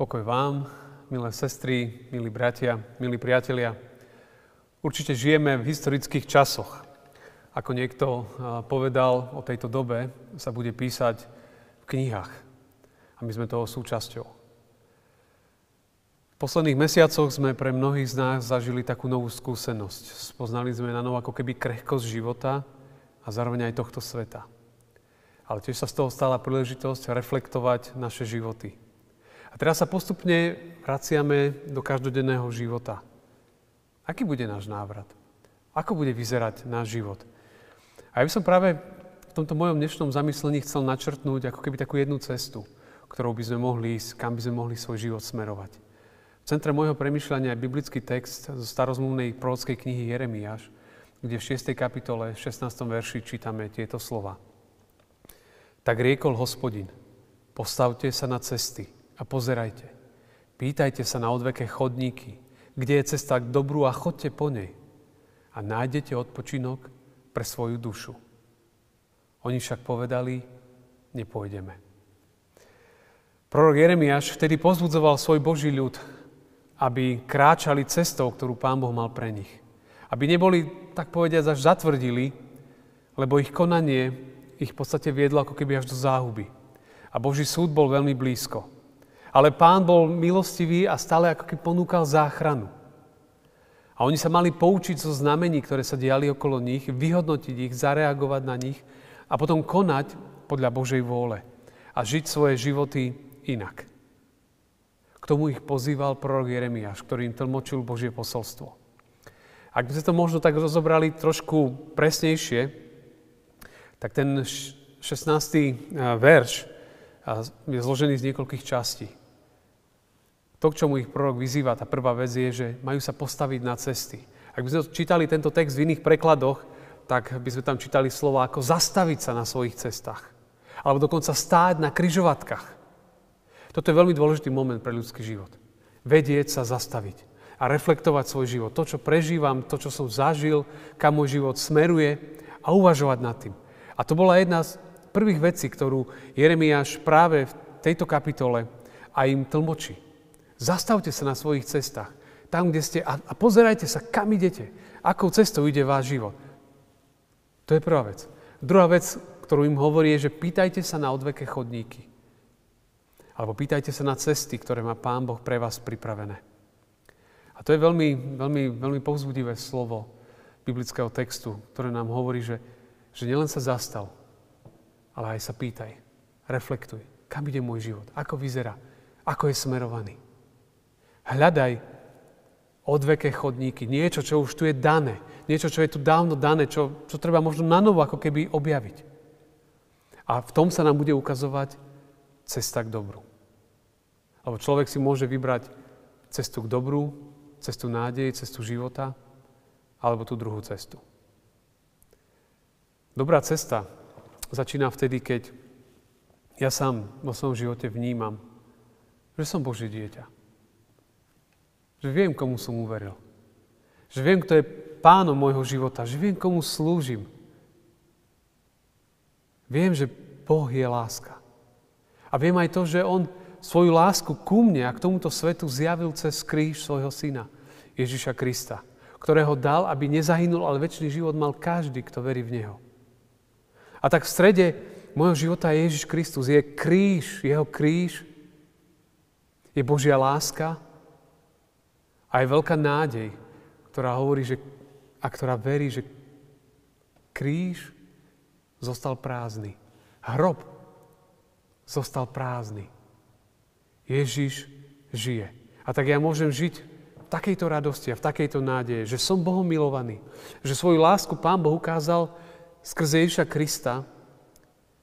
Pokoj vám, milé sestry, milí bratia, milí priatelia. Určite žijeme v historických časoch. Ako niekto povedal o tejto dobe, sa bude písať v knihách. A my sme toho súčasťou. V posledných mesiacoch sme pre mnohých z nás zažili takú novú skúsenosť. Spoznali sme na novo ako keby krehkosť života a zároveň aj tohto sveta. Ale tiež sa z toho stala príležitosť reflektovať naše životy a teraz sa postupne vraciame do každodenného života. Aký bude náš návrat? Ako bude vyzerať náš život? A ja by som práve v tomto mojom dnešnom zamyslení chcel načrtnúť ako keby takú jednu cestu, ktorou by sme mohli ísť, kam by sme mohli svoj život smerovať. V centre môjho premyšľania je biblický text zo starozmluvnej prorockej knihy Jeremiáš, kde v 6. kapitole, 16. verši čítame tieto slova. Tak riekol hospodin, postavte sa na cesty, a pozerajte. Pýtajte sa na odveké chodníky, kde je cesta k dobru a chodte po nej. A nájdete odpočinok pre svoju dušu. Oni však povedali, nepôjdeme. Prorok Jeremiáš vtedy pozbudzoval svoj Boží ľud, aby kráčali cestou, ktorú Pán Boh mal pre nich. Aby neboli, tak povediať, až zatvrdili, lebo ich konanie ich v podstate viedlo ako keby až do záhuby. A Boží súd bol veľmi blízko. Ale pán bol milostivý a stále ako keby ponúkal záchranu. A oni sa mali poučiť zo znamení, ktoré sa diali okolo nich, vyhodnotiť ich, zareagovať na nich a potom konať podľa Božej vôle a žiť svoje životy inak. K tomu ich pozýval prorok Jeremiáš, ktorý im tlmočil Božie posolstvo. Ak by sme to možno tak rozobrali trošku presnejšie, tak ten 16. verš je zložený z niekoľkých častí. To, k čomu ich prorok vyzýva, tá prvá vec je, že majú sa postaviť na cesty. Ak by sme čítali tento text v iných prekladoch, tak by sme tam čítali slova ako zastaviť sa na svojich cestách. Alebo dokonca stáť na kryžovatkách. Toto je veľmi dôležitý moment pre ľudský život. Vedieť sa zastaviť a reflektovať svoj život. To, čo prežívam, to, čo som zažil, kam môj život smeruje a uvažovať nad tým. A to bola jedna z prvých vecí, ktorú Jeremiáš práve v tejto kapitole aj im tlmočí. Zastavte sa na svojich cestách. Tam, kde ste a, a pozerajte sa, kam idete. Akou cestou ide váš život. To je prvá vec. Druhá vec, ktorú im hovorí, je, že pýtajte sa na odveké chodníky. Alebo pýtajte sa na cesty, ktoré má Pán Boh pre vás pripravené. A to je veľmi, veľmi, veľmi povzbudivé slovo biblického textu, ktoré nám hovorí, že, že nielen sa zastav, ale aj sa pýtaj, reflektuj, kam ide môj život, ako vyzerá, ako je smerovaný. Hľadaj odveké chodníky, niečo, čo už tu je dané, niečo, čo je tu dávno dané, čo, čo treba možno na novo ako keby objaviť. A v tom sa nám bude ukazovať cesta k dobru. Lebo človek si môže vybrať cestu k dobru, cestu nádeje, cestu života, alebo tú druhú cestu. Dobrá cesta začína vtedy, keď ja sám vo svojom živote vnímam, že som Božie dieťa že viem, komu som uveril. Že viem, kto je pánom môjho života. Že viem, komu slúžim. Viem, že Boh je láska. A viem aj to, že On svoju lásku ku mne a k tomuto svetu zjavil cez kríž svojho syna, Ježiša Krista, ktorého dal, aby nezahynul, ale väčší život mal každý, kto verí v Neho. A tak v strede môjho života je Ježiš Kristus. Je kríž, jeho kríž, je Božia láska, a je veľká nádej, ktorá hovorí, že, a ktorá verí, že kríž zostal prázdny. Hrob zostal prázdny. Ježiš žije. A tak ja môžem žiť v takejto radosti a v takejto nádeje, že som Bohom milovaný. Že svoju lásku Pán Boh ukázal skrze Ježiša Krista,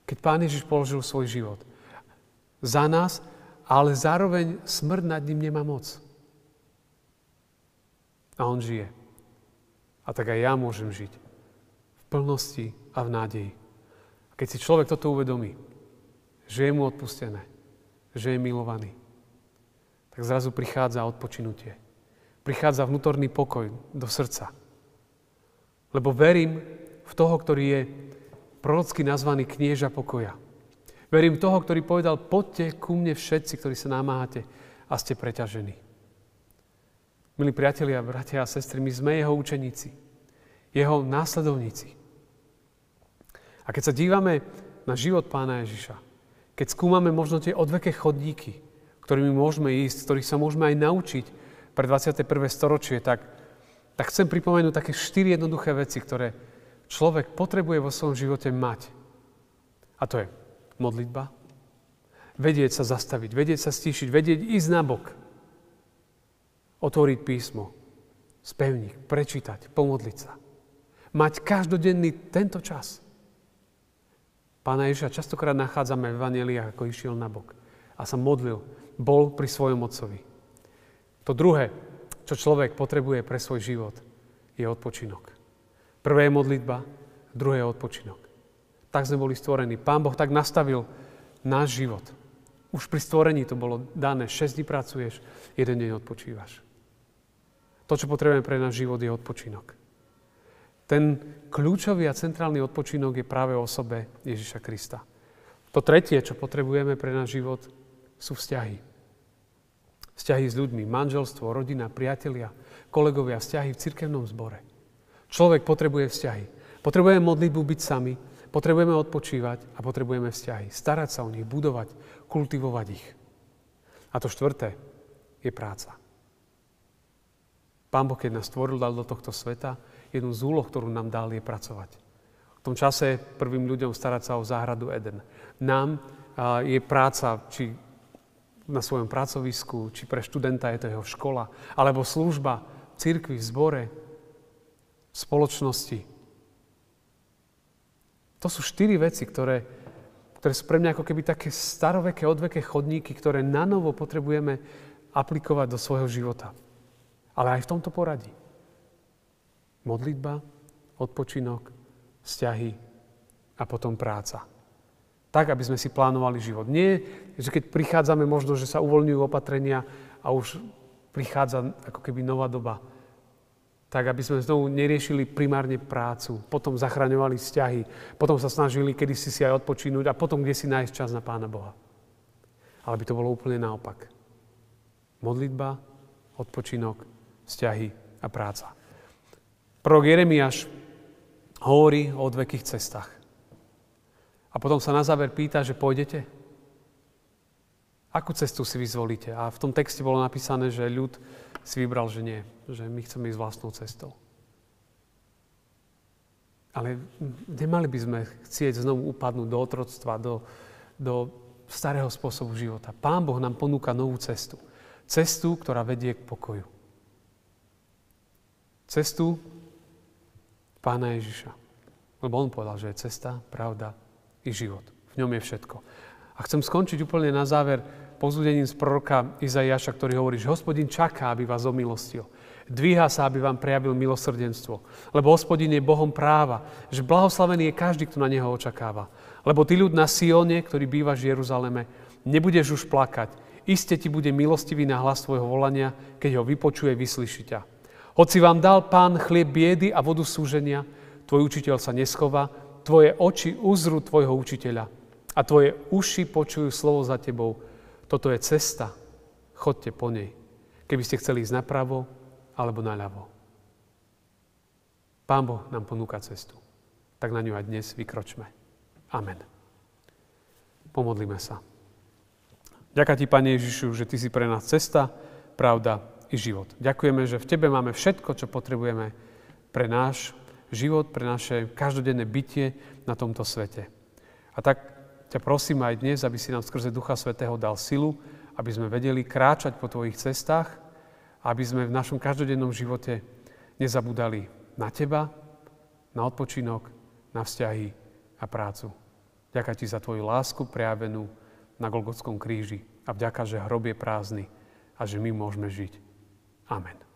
keď Pán Ježiš položil svoj život. Za nás, ale zároveň smrť nad ním nemá moc. A on žije. A tak aj ja môžem žiť v plnosti a v nádeji. A keď si človek toto uvedomí, že je mu odpustené, že je milovaný, tak zrazu prichádza odpočinutie. Prichádza vnútorný pokoj do srdca. Lebo verím v toho, ktorý je prorocky nazvaný knieža pokoja. Verím toho, ktorý povedal, poďte ku mne všetci, ktorí sa namáhate a ste preťažení. Milí priatelia, bratia a sestry, my sme jeho učeníci, jeho následovníci. A keď sa dívame na život pána Ježiša, keď skúmame možno tie odveké chodníky, ktorými môžeme ísť, ktorých sa môžeme aj naučiť pre 21. storočie, tak, tak chcem pripomenúť také štyri jednoduché veci, ktoré človek potrebuje vo svojom živote mať. A to je modlitba, vedieť sa zastaviť, vedieť sa stíšiť, vedieť ísť na bok, otvoriť písmo, spevník, prečítať, pomodliť sa. Mať každodenný tento čas. Pána Ježiša častokrát nachádzame v Evangeliách, ako išiel na bok a sa modlil, bol pri svojom otcovi. To druhé, čo človek potrebuje pre svoj život, je odpočinok. Prvé je modlitba, druhé je odpočinok. Tak sme boli stvorení. Pán Boh tak nastavil náš život. Už pri stvorení to bolo dané. 6 dní pracuješ, jeden deň odpočívaš. To, čo potrebujeme pre náš život, je odpočinok. Ten kľúčový a centrálny odpočinok je práve o osobe Ježiša Krista. To tretie, čo potrebujeme pre náš život, sú vzťahy. Vzťahy s ľuďmi, manželstvo, rodina, priatelia, kolegovia, vzťahy v cirkevnom zbore. Človek potrebuje vzťahy. Potrebujeme modlitbu byť sami, potrebujeme odpočívať a potrebujeme vzťahy. Starať sa o nich, budovať, kultivovať ich. A to štvrté je práca. Pán Boh, keď nás stvoril, dal do tohto sveta, jednu z úloh, ktorú nám dal, je pracovať. V tom čase prvým ľuďom starať sa o záhradu Eden. Nám je práca, či na svojom pracovisku, či pre študenta je to jeho škola, alebo služba v cirkvi, v zbore, v spoločnosti. To sú štyri veci, ktoré, ktoré sú pre mňa ako keby také staroveké, odveké chodníky, ktoré na novo potrebujeme aplikovať do svojho života. Ale aj v tomto poradí. Modlitba, odpočinok, vzťahy a potom práca. Tak, aby sme si plánovali život. Nie, že keď prichádzame možno, že sa uvoľňujú opatrenia a už prichádza ako keby nová doba, tak aby sme znovu neriešili primárne prácu, potom zachraňovali vzťahy, potom sa snažili kedy si si aj odpočinúť a potom kde si nájsť čas na Pána Boha. Ale by to bolo úplne naopak. Modlitba, odpočinok, vzťahy a práca. Prorok Jeremiáš hovorí o odvekých cestách. A potom sa na záver pýta, že pôjdete? Akú cestu si vyzvolíte? A v tom texte bolo napísané, že ľud si vybral, že nie, že my chceme ísť vlastnou cestou. Ale nemali by sme chcieť znovu upadnúť do otroctva, do, do starého spôsobu života. Pán Boh nám ponúka novú cestu. Cestu, ktorá vedie k pokoju. Cestu, Pána Ježiša. Lebo on povedal, že je cesta, pravda i život. V ňom je všetko. A chcem skončiť úplne na záver pozúdením z proroka Izaiáša, ktorý hovorí, že hospodin čaká, aby vás omilostil. Dvíha sa, aby vám prejavil milosrdenstvo. Lebo hospodin je Bohom práva, že blahoslavený je každý, kto na neho očakáva. Lebo ty ľud na Sione, ktorý bývaš v Jeruzaleme, nebudeš už plakať. Iste ti bude milostivý na hlas svojho volania, keď ho vypočuje, vyslyši ťa. Hoci vám dal pán chlieb biedy a vodu súženia, tvoj učiteľ sa neschová, tvoje oči uzrú tvojho učiteľa a tvoje uši počujú slovo za tebou. Toto je cesta, chodte po nej, keby ste chceli ísť napravo alebo naľavo. Pán Boh nám ponúka cestu, tak na ňu aj dnes vykročme. Amen. Pomodlíme sa. Ďakujem ti, Pane Ježišu, že Ty si pre nás cesta, pravda i život. Ďakujeme, že v Tebe máme všetko, čo potrebujeme pre náš život, pre naše každodenné bytie na tomto svete. A tak ťa prosím aj dnes, aby si nám skrze Ducha Svetého dal silu, aby sme vedeli kráčať po Tvojich cestách, aby sme v našom každodennom živote nezabudali na Teba, na odpočinok, na vzťahy a prácu. Ďakujem Ti za Tvoju lásku prejavenú na Golgotskom kríži a vďaka, že hrob je prázdny a že my môžeme žiť. Amen.